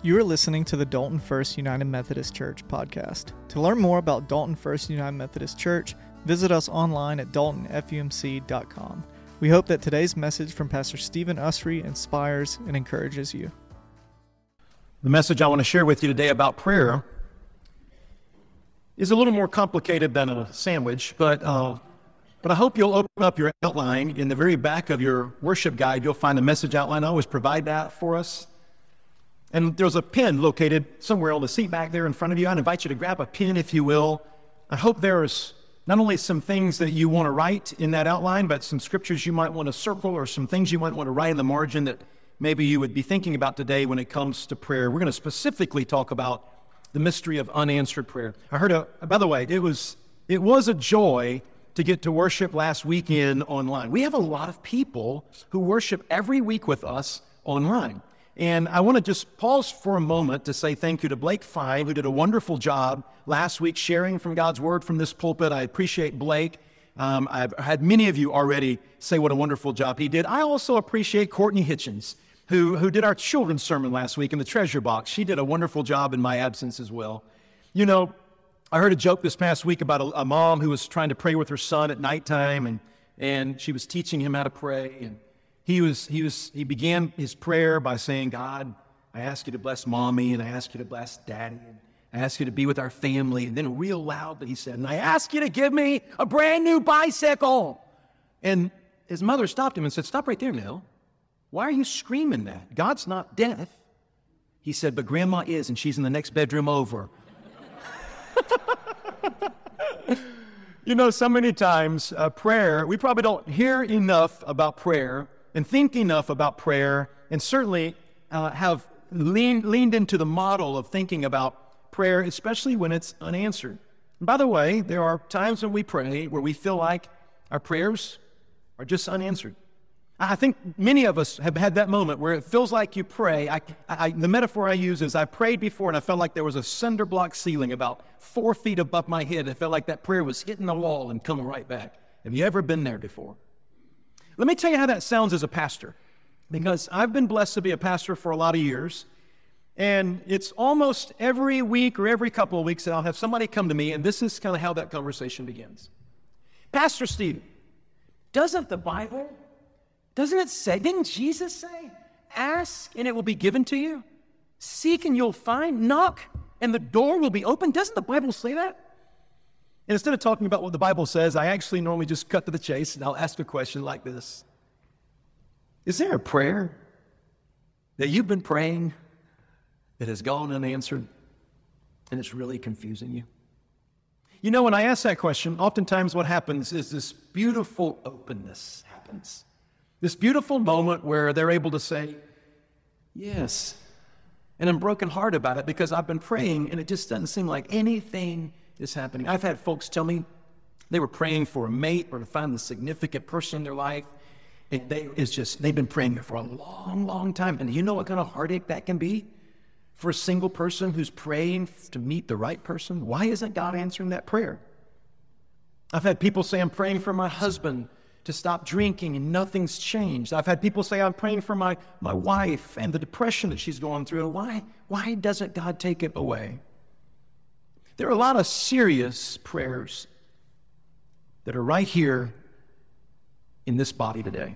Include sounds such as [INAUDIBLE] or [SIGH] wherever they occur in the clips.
You are listening to the Dalton First United Methodist Church podcast. To learn more about Dalton First United Methodist Church, visit us online at daltonfumc.com. We hope that today's message from Pastor Steven Usry inspires and encourages you. The message I want to share with you today about prayer is a little more complicated than a sandwich, but uh, but I hope you'll open up your outline in the very back of your worship guide. You'll find a message outline. I always provide that for us. And there's a pen located somewhere on the seat back there in front of you. I'd invite you to grab a pen if you will. I hope there's not only some things that you want to write in that outline, but some scriptures you might want to circle or some things you might want to write in the margin that maybe you would be thinking about today when it comes to prayer. We're going to specifically talk about the mystery of unanswered prayer. I heard a, by the way, it was, it was a joy to get to worship last weekend online. We have a lot of people who worship every week with us online. And I want to just pause for a moment to say thank you to Blake Fine, who did a wonderful job last week sharing from God's Word from this pulpit. I appreciate Blake. Um, I've had many of you already say what a wonderful job he did. I also appreciate Courtney Hitchens, who, who did our children's sermon last week in the treasure box. She did a wonderful job in my absence as well. You know, I heard a joke this past week about a, a mom who was trying to pray with her son at nighttime, and, and she was teaching him how to pray. And he was he was he began his prayer by saying, God, I ask you to bless mommy and I ask you to bless daddy and I ask you to be with our family. And then real loud he said, and I ask you to give me a brand new bicycle. And his mother stopped him and said, Stop right there, Neil. Why are you screaming that? God's not deaf. He said, But grandma is, and she's in the next bedroom over. [LAUGHS] you know, so many times, uh, prayer, we probably don't hear enough about prayer and think enough about prayer, and certainly uh, have leaned, leaned into the model of thinking about prayer, especially when it's unanswered. And by the way, there are times when we pray where we feel like our prayers are just unanswered. I think many of us have had that moment where it feels like you pray. I, I, the metaphor I use is I prayed before and I felt like there was a cinder block ceiling about four feet above my head. I felt like that prayer was hitting the wall and coming right back. Have you ever been there before? Let me tell you how that sounds as a pastor, because I've been blessed to be a pastor for a lot of years. And it's almost every week or every couple of weeks that I'll have somebody come to me, and this is kind of how that conversation begins. Pastor Steve, doesn't the Bible, doesn't it say, didn't Jesus say, ask and it will be given to you? Seek and you'll find, knock and the door will be open? Doesn't the Bible say that? And instead of talking about what the Bible says, I actually normally just cut to the chase and I'll ask a question like this Is there a prayer that you've been praying that has gone unanswered and it's really confusing you? You know, when I ask that question, oftentimes what happens is this beautiful openness happens. This beautiful moment where they're able to say, Yes. And I'm broken heart about it because I've been praying and it just doesn't seem like anything is happening. I've had folks tell me they were praying for a mate or to find the significant person in their life. And they it's just they've been praying for a long, long time. And you know what kind of heartache that can be for a single person who's praying to meet the right person? Why isn't God answering that prayer? I've had people say, I'm praying for my husband to stop drinking and nothing's changed. I've had people say, I'm praying for my, my wife and the depression that she's going through. Why, why doesn't God take it away? There are a lot of serious prayers that are right here in this body today.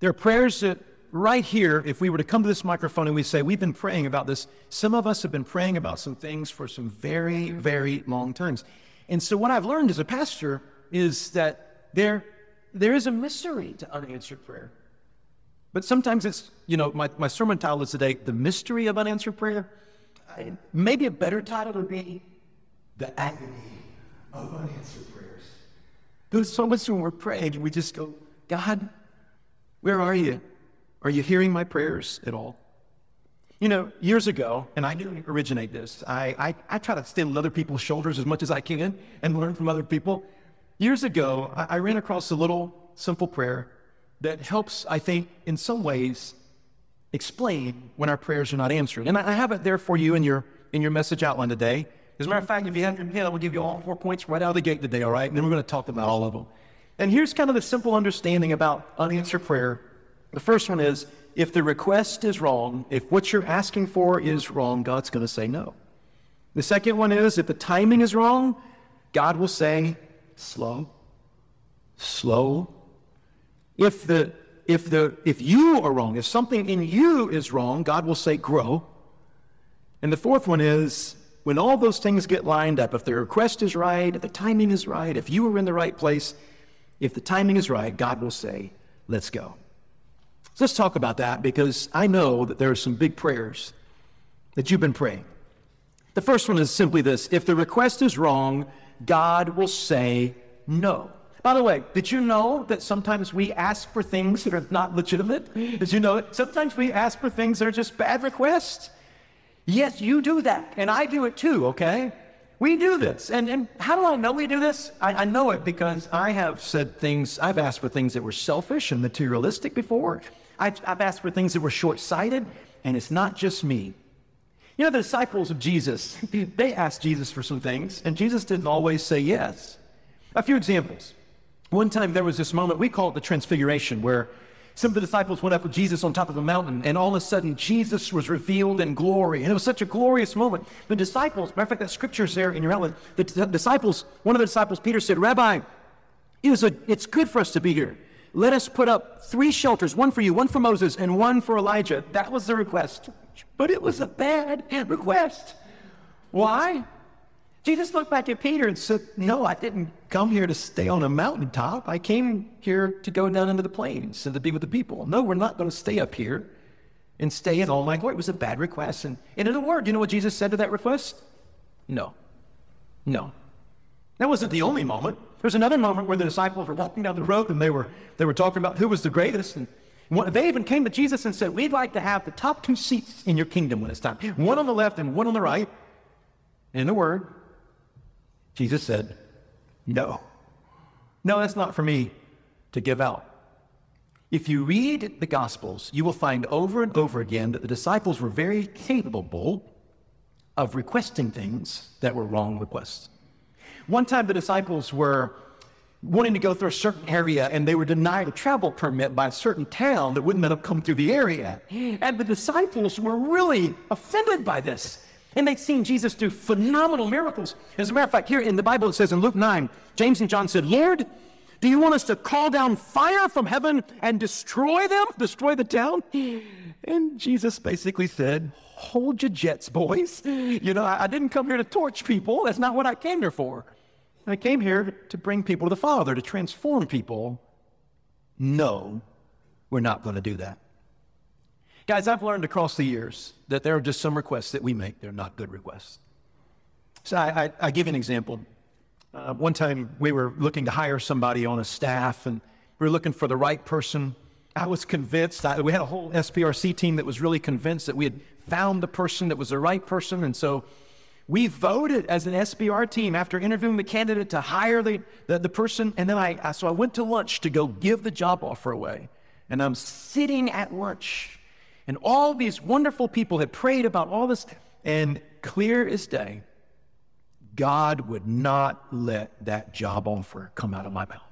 There are prayers that right here, if we were to come to this microphone and we say, We've been praying about this, some of us have been praying about some things for some very, very long times. And so, what I've learned as a pastor is that there, there is a mystery to unanswered prayer. But sometimes it's, you know, my, my sermon title is today, The Mystery of Unanswered Prayer maybe a better title would be The Agony of Unanswered Prayers. There's so much when we're praying and we just go, God, where are you? Are you hearing my prayers at all? You know, years ago, and I didn't originate this, I, I, I try to stand on other people's shoulders as much as I can and learn from other people. Years ago, I, I ran across a little simple prayer that helps, I think, in some ways, explain when our prayers are not answered. And I have it there for you in your in your message outline today. As a matter of fact, if you have your pen, I will give you all four points right out of the gate today, all right? And then we're going to talk about all of them. And here's kind of the simple understanding about unanswered prayer The first one is if the request is wrong, if what you're asking for is wrong, God's going to say no. The second one is if the timing is wrong, God will say slow, slow. If the if the if you are wrong, if something in you is wrong, God will say grow. And the fourth one is when all those things get lined up, if the request is right, if the timing is right, if you are in the right place, if the timing is right, God will say, let's go. So let's talk about that because I know that there are some big prayers that you've been praying. The first one is simply this if the request is wrong, God will say no. By the way, did you know that sometimes we ask for things that are not legitimate? Did you know it? Sometimes we ask for things that are just bad requests. Yes, you do that, and I do it too, okay? We do this. And, and how do I know we do this? I, I know it because I have said things, I've asked for things that were selfish and materialistic before. I've, I've asked for things that were short sighted, and it's not just me. You know, the disciples of Jesus, [LAUGHS] they asked Jesus for some things, and Jesus didn't always say yes. A few examples. One time there was this moment, we call it the transfiguration, where some of the disciples went up with Jesus on top of a mountain, and all of a sudden Jesus was revealed in glory. And it was such a glorious moment. The disciples, matter of fact, that scripture's there in your outline. The disciples, one of the disciples, Peter, said, Rabbi, it is a, it's good for us to be here. Let us put up three shelters, one for you, one for Moses, and one for Elijah. That was the request. But it was a bad request. Why? Jesus looked back at Peter and said, No, I didn't come here to stay on a mountaintop. I came here to go down into the plains and to be with the people. No, we're not going to stay up here and stay in all my glory. It was a bad request. And, and in a word, you know what Jesus said to that request? No. No. That wasn't the only moment. There was another moment where the disciples were walking down the road and they were, they were talking about who was the greatest. And they even came to Jesus and said, We'd like to have the top two seats in your kingdom when it's time one on the left and one on the right. In a word, Jesus said, No. No, that's not for me to give out. If you read the Gospels, you will find over and over again that the disciples were very capable of requesting things that were wrong requests. One time the disciples were wanting to go through a certain area and they were denied a travel permit by a certain town that wouldn't let them come through the area. And the disciples were really offended by this. And they'd seen Jesus do phenomenal miracles. As a matter of fact, here in the Bible it says in Luke 9, James and John said, Lord, do you want us to call down fire from heaven and destroy them, destroy the town? And Jesus basically said, Hold your jets, boys. You know, I, didn't come here to torch people. That's not what I came here for. I came here to bring people to the Father, to transform people. No, we're not going to do that. Guys, I've learned across the years that there are just some requests that we make, they're not good requests. So I, I, I give an example. Uh, one time we were looking to hire somebody on a staff, and we were looking for the right person. I was convinced, I, we had a whole SPRC team that was really convinced that we had found the person that was the right person. And so we voted as an SBR team after interviewing the candidate to hire the, the, the person. And then I, so I went to lunch to go give the job offer away. And I'm sitting at lunch and all these wonderful people had prayed about all this, and clear as day, God would not let that job offer come out of my mouth.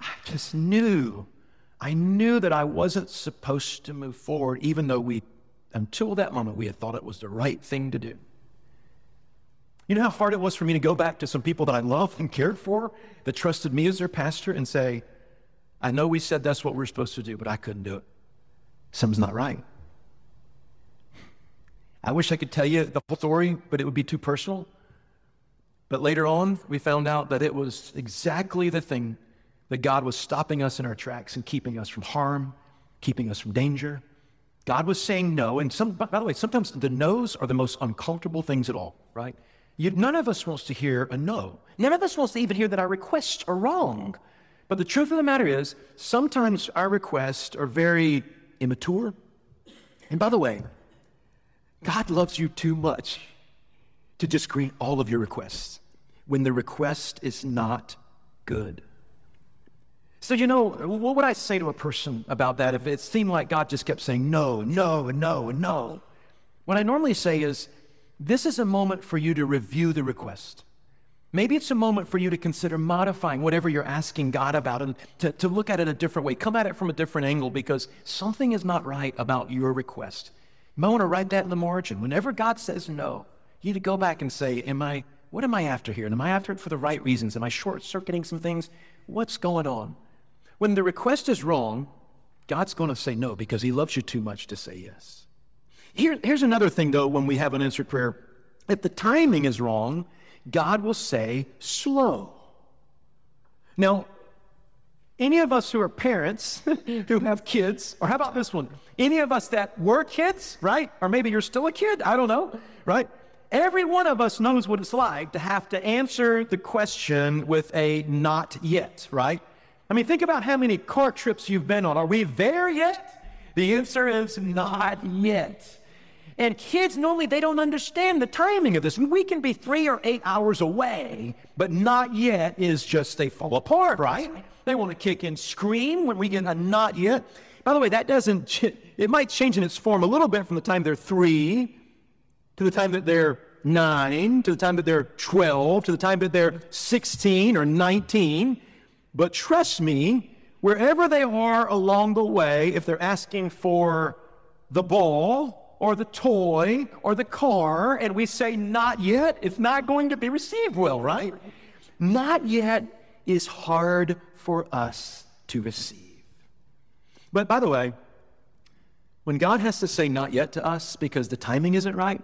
I just knew, I knew that I wasn't supposed to move forward, even though we, until that moment, we had thought it was the right thing to do. You know how hard it was for me to go back to some people that I loved and cared for, that trusted me as their pastor, and say, I know we said that's what we're supposed to do, but I couldn't do it something's not right. I wish I could tell you the whole story, but it would be too personal. But later on, we found out that it was exactly the thing that God was stopping us in our tracks and keeping us from harm, keeping us from danger. God was saying no. And some, by the way, sometimes the no's are the most uncomfortable things at all, right? You, none of us wants to hear a no. None of us wants to even hear that our requests are wrong. But the truth of the matter is, sometimes our requests are very immature. And by the way, God loves you too much to just grant all of your requests when the request is not good. So, you know, what would I say to a person about that if it seemed like God just kept saying no, no, and no, and no? What I normally say is, this is a moment for you to review the request. Maybe it's a moment for you to consider modifying whatever you're asking God about and to, to look at it a different way. Come at it from a different angle because something is not right about your request. You might want to write that in the margin. Whenever God says no, you need to go back and say, Am I what am I after here? And am I after it for the right reasons? Am I short circuiting some things? What's going on? When the request is wrong, God's going to say no because he loves you too much to say yes. Here, here's another thing, though, when we have an answered prayer. If the timing is wrong, God will say slow. Now, any of us who are parents [LAUGHS] who have kids, or how about this one? Any of us that were kids, right? Or maybe you're still a kid, I don't know, right? Every one of us knows what it's like to have to answer the question with a not yet, right? I mean, think about how many car trips you've been on. Are we there yet? The answer is not yet. And kids normally they don't understand the timing of this. We can be three or eight hours away, but not yet is just they fall apart, right? They want to kick and scream when we get a not yet. By the way, that doesn't, [LAUGHS] it might change in its form a little bit from the time they're three to the time that they're nine, to the time that they're 12, to the time that they're 16 or 19. But trust me, wherever they are along the way, if they're asking for the ball, or the toy or the car, and we say, not yet, it's not going to be received well, right? Not yet is hard for us to receive. But by the way, when God has to say not yet to us because the timing isn't right,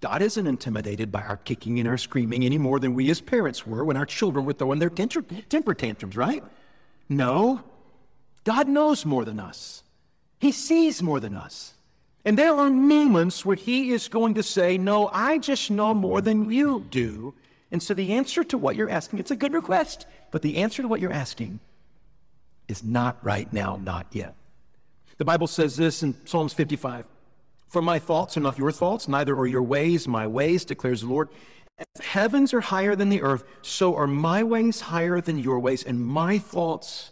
God isn't intimidated by our kicking and our screaming any more than we as parents were when our children were throwing their temper tantrums, right? No. God knows more than us. He sees more than us. And there are moments where he is going to say, No, I just know more than you do. And so the answer to what you're asking, it's a good request, but the answer to what you're asking is not right now, not yet. The Bible says this in Psalms 55 For my thoughts are not your thoughts, neither are your ways my ways, declares the Lord. Heavens are higher than the earth, so are my ways higher than your ways, and my thoughts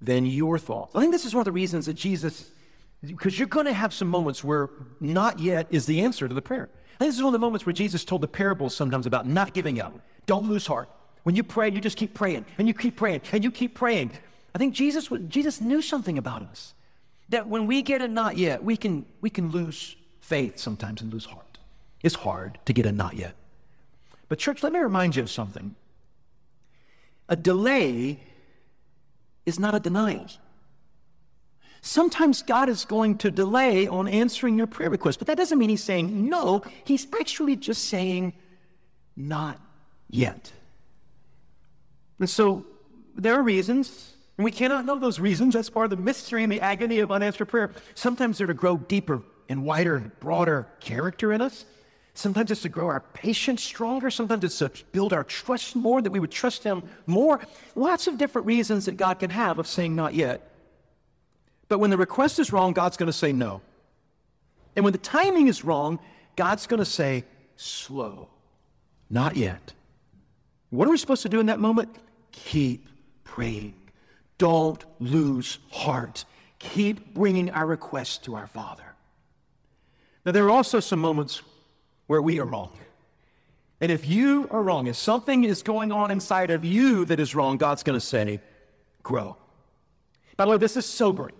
than your thoughts. I think this is one of the reasons that Jesus because you're going to have some moments where not yet is the answer to the prayer. This is one of the moments where Jesus told the parables sometimes about not giving up. Don't lose heart. When you pray, you just keep praying and you keep praying and you keep praying. I think Jesus, Jesus knew something about us. That when we get a not yet, we can, we can lose faith sometimes and lose heart. It's hard to get a not yet. But, church, let me remind you of something. A delay is not a denial. Sometimes God is going to delay on answering your prayer request, but that doesn't mean He's saying no. He's actually just saying, not yet. And so there are reasons, and we cannot know those reasons. That's part of the mystery and the agony of unanswered prayer. Sometimes they're to grow deeper and wider, and broader character in us. Sometimes it's to grow our patience stronger. Sometimes it's to build our trust more, that we would trust Him more. Lots of different reasons that God can have of saying not yet. But when the request is wrong, God's going to say no. And when the timing is wrong, God's going to say slow, not yet. What are we supposed to do in that moment? Keep praying. Don't lose heart. Keep bringing our requests to our Father. Now, there are also some moments where we are wrong. And if you are wrong, if something is going on inside of you that is wrong, God's going to say, grow. By the way, this is sobering.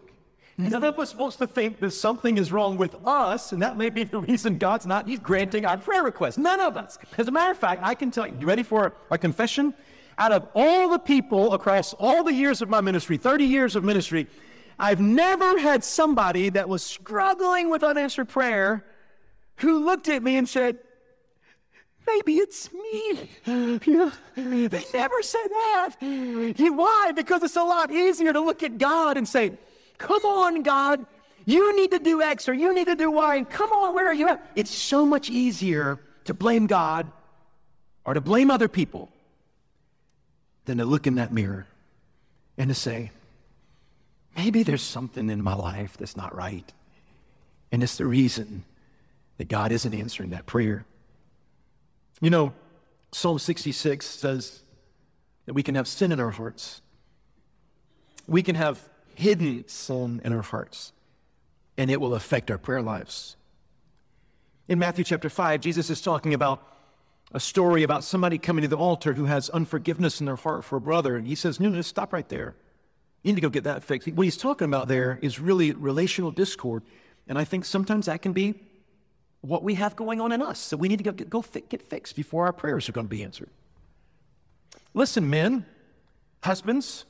None of us wants to think that something is wrong with us, and that may be the reason God's not granting our prayer request. None of us. As a matter of fact, I can tell you, you ready for a confession? Out of all the people across all the years of my ministry, 30 years of ministry, I've never had somebody that was struggling with unanswered prayer who looked at me and said, Maybe it's me. [LAUGHS] They never said that. Why? Because it's a lot easier to look at God and say, Come on, God. You need to do X or you need to do Y. And come on, where are you at? It's so much easier to blame God or to blame other people than to look in that mirror and to say, maybe there's something in my life that's not right. And it's the reason that God isn't answering that prayer. You know, Psalm 66 says that we can have sin in our hearts. We can have hidden sin in our hearts, and it will affect our prayer lives. In Matthew chapter 5, Jesus is talking about a story about somebody coming to the altar who has unforgiveness in their heart for a brother. And he says, No, no, stop right there. You need to go get that fixed. What he's talking about there is really relational discord. And I think sometimes that can be what we have going on in us. So we need to go, go get fixed before our prayers are going to be answered. Listen, men, husbands,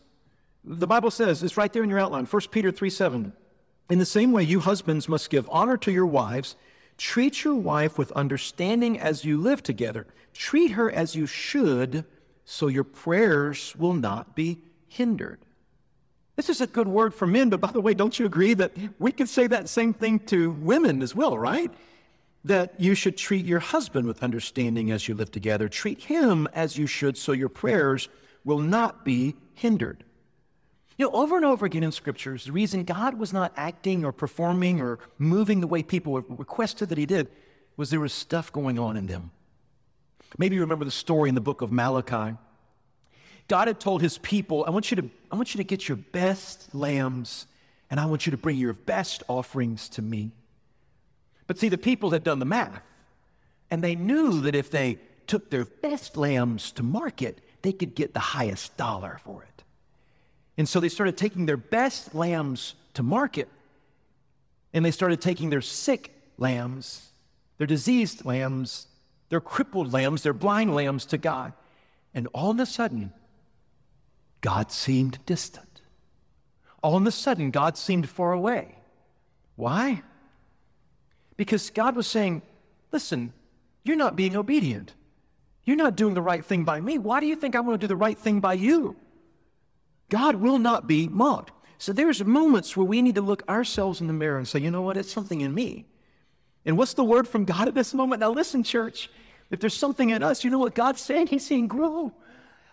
the Bible says, it's right there in your outline, 1 Peter 3 7. In the same way, you husbands must give honor to your wives. Treat your wife with understanding as you live together. Treat her as you should, so your prayers will not be hindered. This is a good word for men, but by the way, don't you agree that we could say that same thing to women as well, right? That you should treat your husband with understanding as you live together. Treat him as you should, so your prayers will not be hindered. You know, over and over again in scriptures, the reason God was not acting or performing or moving the way people requested that he did was there was stuff going on in them. Maybe you remember the story in the book of Malachi. God had told his people, I want you to, I want you to get your best lambs and I want you to bring your best offerings to me. But see, the people had done the math and they knew that if they took their best lambs to market, they could get the highest dollar for it. And so they started taking their best lambs to market, and they started taking their sick lambs, their diseased lambs, their crippled lambs, their blind lambs to God. And all of a sudden, God seemed distant. All of a sudden, God seemed far away. Why? Because God was saying, Listen, you're not being obedient. You're not doing the right thing by me. Why do you think I'm going to do the right thing by you? God will not be mocked. So there's moments where we need to look ourselves in the mirror and say, you know what, it's something in me. And what's the word from God at this moment? Now listen, church, if there's something in us, you know what God's saying? He's saying, grow.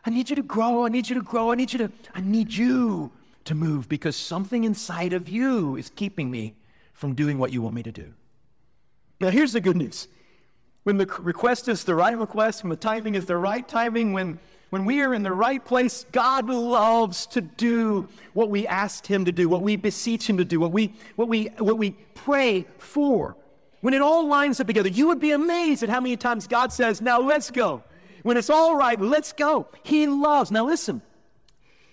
I need you to grow. I need you to grow. I need you to, I need you to move because something inside of you is keeping me from doing what you want me to do. Now here's the good news. When the request is the right request, when the timing is the right timing, when when we are in the right place, God loves to do what we asked Him to do, what we beseech Him to do, what we, what we, what we pray for. When it all lines up together, you would be amazed at how many times God says, Now let's go. When it's all right, let's go. He loves, now listen,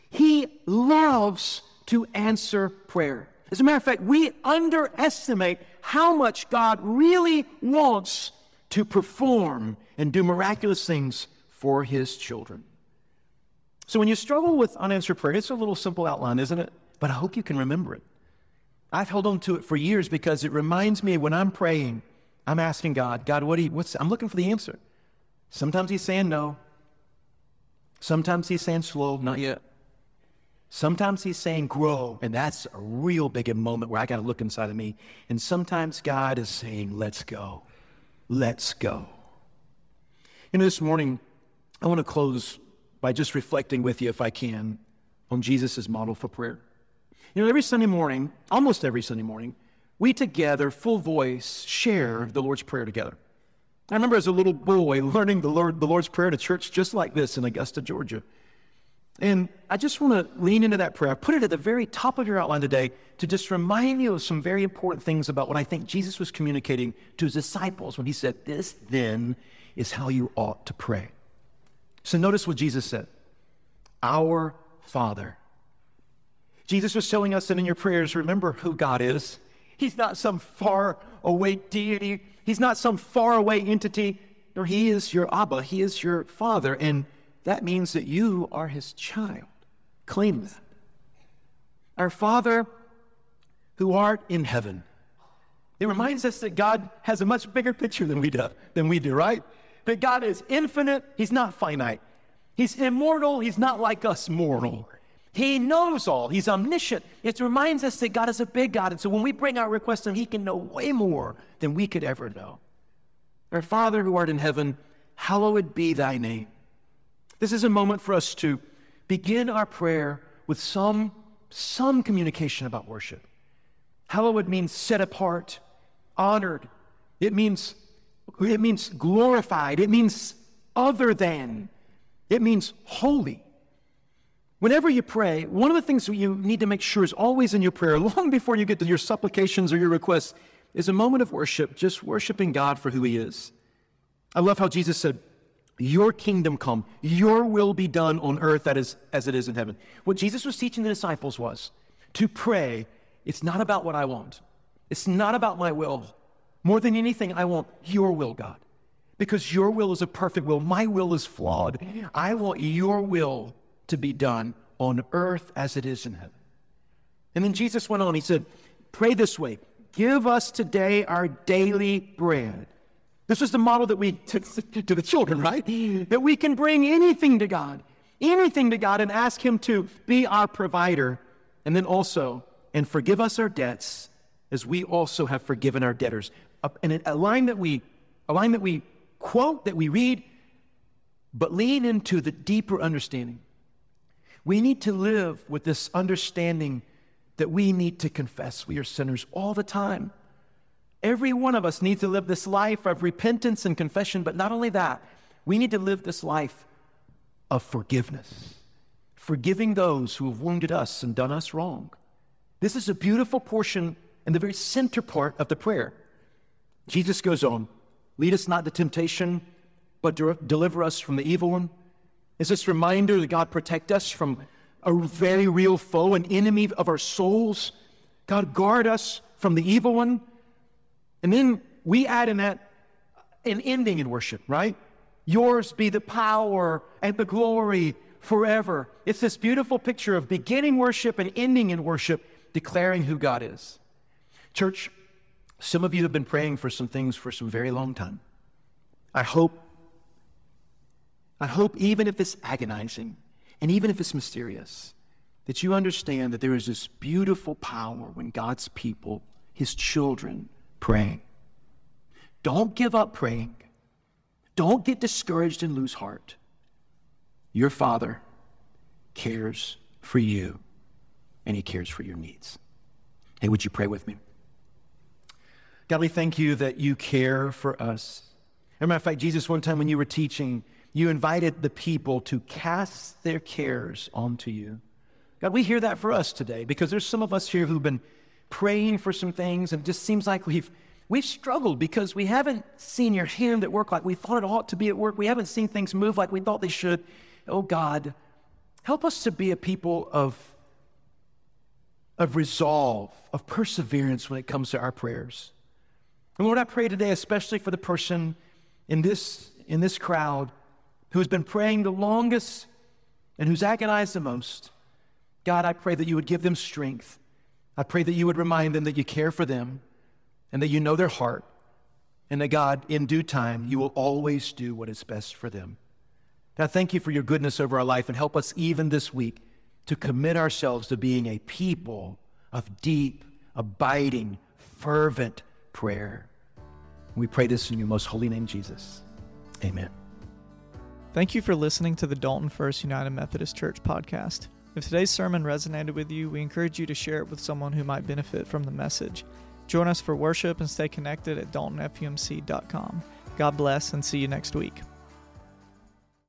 He loves to answer prayer. As a matter of fact, we underestimate how much God really wants to perform and do miraculous things for His children. So when you struggle with unanswered prayer, it's a little simple outline, isn't it? But I hope you can remember it. I've held on to it for years because it reminds me when I'm praying, I'm asking God, God, what do you, what's, I'm looking for the answer. Sometimes He's saying no. Sometimes He's saying slow, not yet. Sometimes He's saying grow, and that's a real big moment where I got to look inside of me. And sometimes God is saying, let's go. Let's go. You know, this morning, I want to close by just reflecting with you, if I can, on Jesus' model for prayer. You know, every Sunday morning, almost every Sunday morning, we together, full voice, share the Lord's Prayer together. I remember as a little boy learning the, Lord, the Lord's Prayer in a church just like this in Augusta, Georgia. And I just want to lean into that prayer. I put it at the very top of your outline today to just remind you of some very important things about what I think Jesus was communicating to his disciples when he said, This then is how you ought to pray. So notice what Jesus said Our Father. Jesus was telling us that in your prayers, remember who God is. He's not some far away deity, He's not some far away entity, No, He is your Abba, He is your Father. And that means that you are His child. Claim that. Our Father who art in heaven. It reminds us that God has a much bigger picture than we do, than we do, right? That God is infinite, He's not finite. He's immortal, He's not like us mortal. He knows all, He's omniscient. It reminds us that God is a big God. And so when we bring our requests to Him, He can know way more than we could ever know. Our Father who art in heaven, hallowed be thy name. This is a moment for us to begin our prayer with some, some communication about worship. Hallowed means set apart, honored. It means it means glorified. It means other than. It means holy. Whenever you pray, one of the things you need to make sure is always in your prayer, long before you get to your supplications or your requests, is a moment of worship, just worshiping God for who He is. I love how Jesus said, Your kingdom come, your will be done on earth that is, as it is in heaven. What Jesus was teaching the disciples was to pray, it's not about what I want, it's not about my will. More than anything, I want your will, God. Because your will is a perfect will. My will is flawed. I want your will to be done on earth as it is in heaven. And then Jesus went on, he said, Pray this way Give us today our daily bread. This was the model that we took to the children, right? That we can bring anything to God, anything to God, and ask Him to be our provider. And then also, and forgive us our debts as we also have forgiven our debtors. And a line that we, a line that we quote, that we read, but lean into the deeper understanding. We need to live with this understanding that we need to confess we are sinners all the time. Every one of us needs to live this life of repentance and confession, but not only that, we need to live this life of forgiveness, forgiving those who have wounded us and done us wrong. This is a beautiful portion and the very center part of the prayer. Jesus goes on, lead us not to temptation, but de- deliver us from the evil one. Is this reminder that God protect us from a very real foe, an enemy of our souls? God guard us from the evil one. And then we add in that an ending in worship, right? Yours be the power and the glory forever. It's this beautiful picture of beginning worship and ending in worship, declaring who God is. Church, some of you have been praying for some things for some very long time. I hope, I hope even if it's agonizing and even if it's mysterious, that you understand that there is this beautiful power when God's people, his children, pray. Don't give up praying. Don't get discouraged and lose heart. Your Father cares for you, and He cares for your needs. Hey, would you pray with me? God, we thank you that you care for us. As a matter of fact, Jesus, one time when you were teaching, you invited the people to cast their cares onto you. God, we hear that for us today because there's some of us here who've been praying for some things, and it just seems like we've we've struggled because we haven't seen your hand at work like we thought it ought to be at work. We haven't seen things move like we thought they should. Oh God, help us to be a people of of resolve, of perseverance when it comes to our prayers. And Lord, I pray today, especially for the person in this in this crowd who's been praying the longest and who's agonized the most. God, I pray that you would give them strength I pray that you would remind them that you care for them and that you know their heart, and that God, in due time, you will always do what is best for them. God, thank you for your goodness over our life and help us even this week to commit ourselves to being a people of deep, abiding, fervent prayer. We pray this in your most holy name, Jesus. Amen. Thank you for listening to the Dalton First United Methodist Church podcast. If today's sermon resonated with you, we encourage you to share it with someone who might benefit from the message. Join us for worship and stay connected at daltonfumc.com. God bless and see you next week.